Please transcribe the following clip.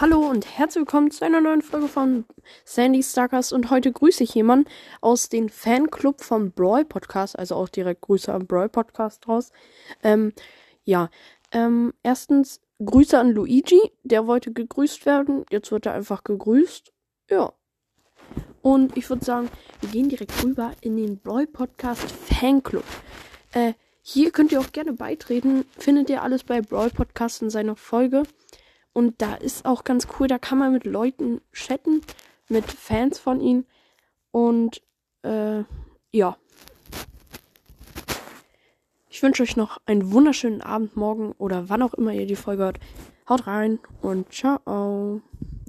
Hallo und herzlich willkommen zu einer neuen Folge von Sandy Starkers und heute grüße ich jemanden aus dem Fanclub vom Brawl Podcast, also auch direkt Grüße am Brawl Podcast draus. Ähm, ja, ähm, erstens Grüße an Luigi, der wollte gegrüßt werden, jetzt wird er einfach gegrüßt. Ja. Und ich würde sagen, wir gehen direkt rüber in den Brawl Podcast Fanclub. Äh, hier könnt ihr auch gerne beitreten, findet ihr alles bei Brawl Podcast in seiner Folge. Und da ist auch ganz cool, da kann man mit Leuten chatten, mit Fans von ihm. Und äh, ja. Ich wünsche euch noch einen wunderschönen Abend, morgen oder wann auch immer ihr die Folge hört. Haut rein und ciao.